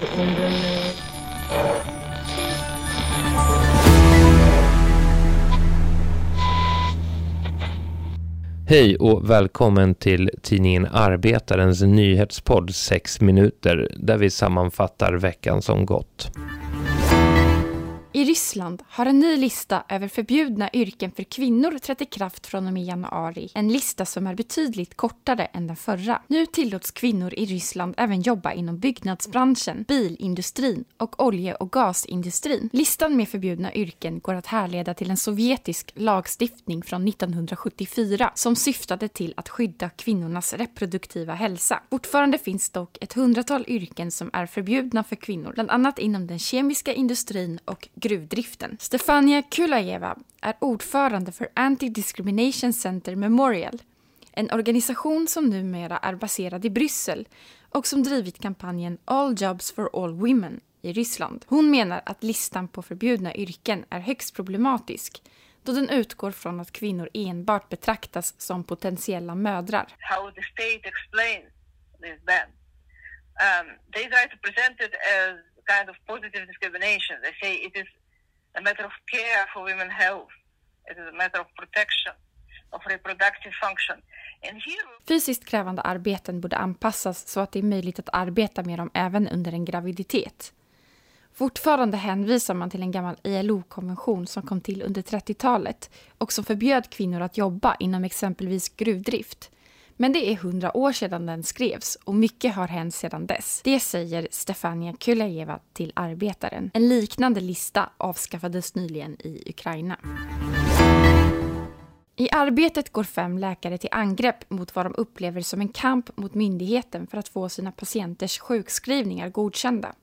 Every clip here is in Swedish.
Hej och välkommen till tidningen Arbetarens nyhetspodd 6 minuter där vi sammanfattar veckan som gått. I Ryssland har en ny lista över förbjudna yrken för kvinnor trätt i kraft från och med januari. En lista som är betydligt kortare än den förra. Nu tillåts kvinnor i Ryssland även jobba inom byggnadsbranschen, bilindustrin och olje och gasindustrin. Listan med förbjudna yrken går att härleda till en sovjetisk lagstiftning från 1974 som syftade till att skydda kvinnornas reproduktiva hälsa. Fortfarande finns dock ett hundratal yrken som är förbjudna för kvinnor, bland annat inom den kemiska industrin och gruvdriften. Stefania Kulajeva är ordförande för Anti-Discrimination Center Memorial, en organisation som numera är baserad i Bryssel och som drivit kampanjen All Jobs for All Women i Ryssland. Hon menar att listan på förbjudna yrken är högst problematisk då den utgår från att kvinnor enbart betraktas som potentiella mödrar. how the state explains this ban. Um, they try to present it as kind of positive discrimination. They say it is a matter of care for women's health. It is a matter of protection of reproductive function. Here Fysiskt krävande arbeten borde anpassas så att det är möjligt att arbeta med dem även under en graviditet. Fortfarande hänvisar man till en gammal ILO-konvention som kom till under 30-talet och som förbjöd kvinnor att jobba inom exempelvis gruvdrift. Men det är hundra år sedan den skrevs och mycket har hänt sedan dess. Det säger Stefania Kulajeva till Arbetaren. En liknande lista avskaffades nyligen i Ukraina. I arbetet går fem läkare till angrepp mot vad de upplever som en kamp mot myndigheten för att få sina patienters sjukskrivningar godkända.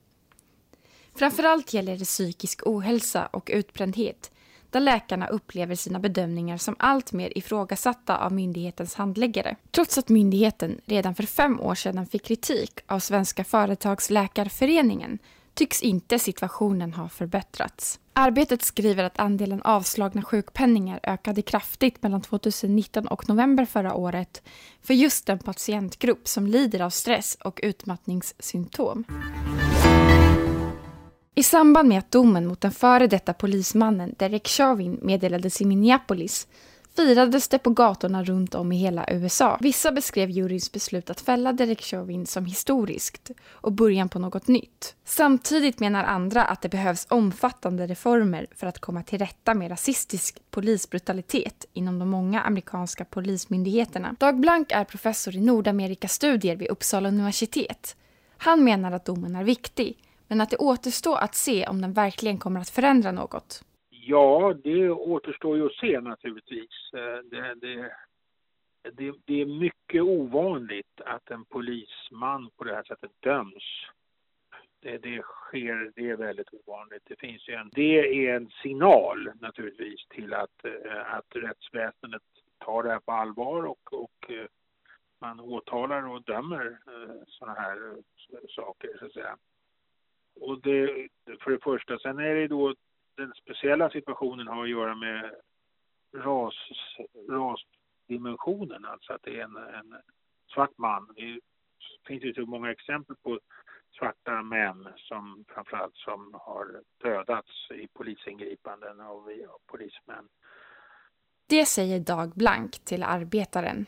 Framförallt gäller det psykisk ohälsa och utbrändhet där läkarna upplever sina bedömningar som allt mer ifrågasatta av myndighetens handläggare. Trots att myndigheten redan för fem år sedan fick kritik av Svenska företagsläkarföreningen tycks inte situationen ha förbättrats. Arbetet skriver att andelen avslagna sjukpenningar ökade kraftigt mellan 2019 och november förra året för just den patientgrupp som lider av stress och utmattningssymptom. I samband med att domen mot den före detta polismannen Derek Chauvin meddelades i Minneapolis firades det på gatorna runt om i hela USA. Vissa beskrev juryns beslut att fälla Derek Chauvin som historiskt och början på något nytt. Samtidigt menar andra att det behövs omfattande reformer för att komma till rätta med rasistisk polisbrutalitet inom de många amerikanska polismyndigheterna. Dag Blank är professor i Nordamerikastudier vid Uppsala universitet. Han menar att domen är viktig men att det återstår att se om den verkligen kommer att förändra något. Ja, det återstår ju att se naturligtvis. Eh, det, det, det, det är mycket ovanligt att en polisman på det här sättet döms. Det, det sker, det är väldigt ovanligt. Det finns ju en, det är en signal naturligtvis till att, eh, att rättsväsendet tar det här på allvar och, och eh, man åtalar och dömer sådana här saker så att säga. Och det, för det första, sen är det då den speciella situationen har att göra med ras, rasdimensionen, alltså att det är en, en svart man. Det finns ju så många exempel på svarta män som framförallt som har dödats i polisingripanden av, av polismän. Det säger Dag Blank till Arbetaren.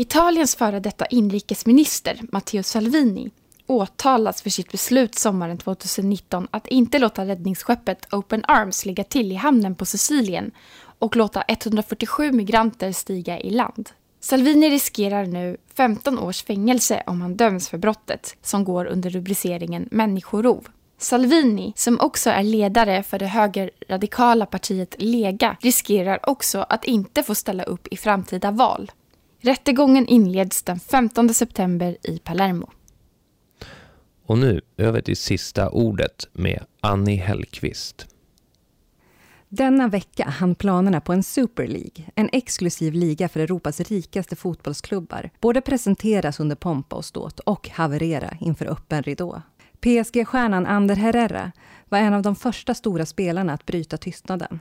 Italiens före detta inrikesminister Matteo Salvini åtalas för sitt beslut sommaren 2019 att inte låta räddningsskeppet Open Arms ligga till i hamnen på Sicilien och låta 147 migranter stiga i land. Salvini riskerar nu 15 års fängelse om han döms för brottet som går under rubriceringen människorov. Salvini, som också är ledare för det högerradikala partiet Lega, riskerar också att inte få ställa upp i framtida val. Rättegången inleds den 15 september i Palermo. Och nu över till sista ordet med Annie Hellqvist. Denna vecka hann planerna på en Super League, en exklusiv liga för Europas rikaste fotbollsklubbar, både presenteras under pompa och ståt och haverera inför öppen ridå. PSG-stjärnan Ander Herrera var en av de första stora spelarna att bryta tystnaden.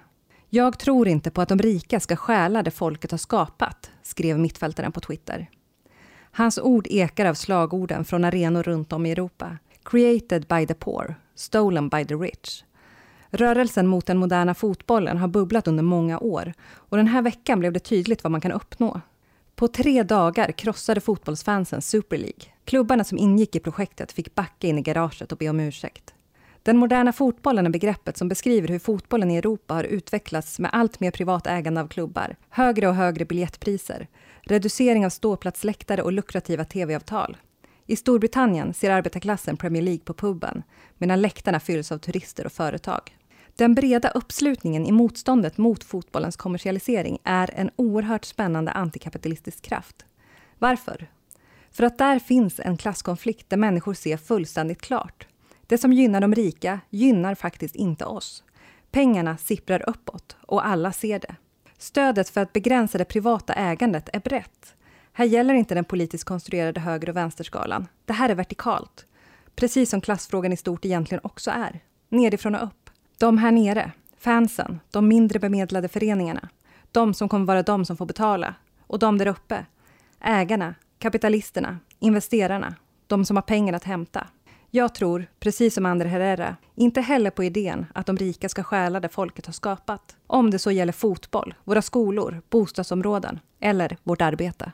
Jag tror inte på att de rika ska stjäla det folket har skapat, skrev mittfältaren på Twitter. Hans ord ekar av slagorden från arenor runt om i Europa. Created by the poor, stolen by the rich. Rörelsen mot den moderna fotbollen har bubblat under många år och den här veckan blev det tydligt vad man kan uppnå. På tre dagar krossade fotbollsfansen Super League. Klubbarna som ingick i projektet fick backa in i garaget och be om ursäkt. Den moderna fotbollen är begreppet som beskriver hur fotbollen i Europa har utvecklats med allt mer privat ägande av klubbar, högre och högre biljettpriser, reducering av ståplatsläktare och lukrativa tv-avtal. I Storbritannien ser arbetarklassen Premier League på puben medan läktarna fylls av turister och företag. Den breda uppslutningen i motståndet mot fotbollens kommersialisering är en oerhört spännande antikapitalistisk kraft. Varför? För att där finns en klasskonflikt där människor ser fullständigt klart. Det som gynnar de rika gynnar faktiskt inte oss. Pengarna sipprar uppåt och alla ser det. Stödet för att begränsa det privata ägandet är brett. Här gäller inte den politiskt konstruerade höger och vänsterskalan. Det här är vertikalt. Precis som klassfrågan i stort egentligen också är. Nedifrån och upp. De här nere, fansen, de mindre bemedlade föreningarna. De som kommer vara de som får betala. Och de där uppe, ägarna, kapitalisterna, investerarna. De som har pengar att hämta. Jag tror, precis som André Herrera, inte heller på idén att de rika ska stjäla det folket har skapat. Om det så gäller fotboll, våra skolor, bostadsområden eller vårt arbete.